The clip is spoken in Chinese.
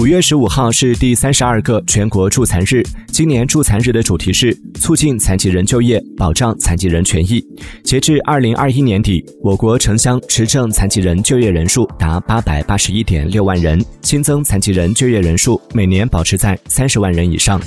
五月十五号是第三十二个全国助残日今年助残日的主题是促进残疾人就业保障残疾人权益截至二零二一年底我国城乡持证残疾人就业人数达八百八十一点六万人新增残疾人就业人数每年保持在三十万人以上。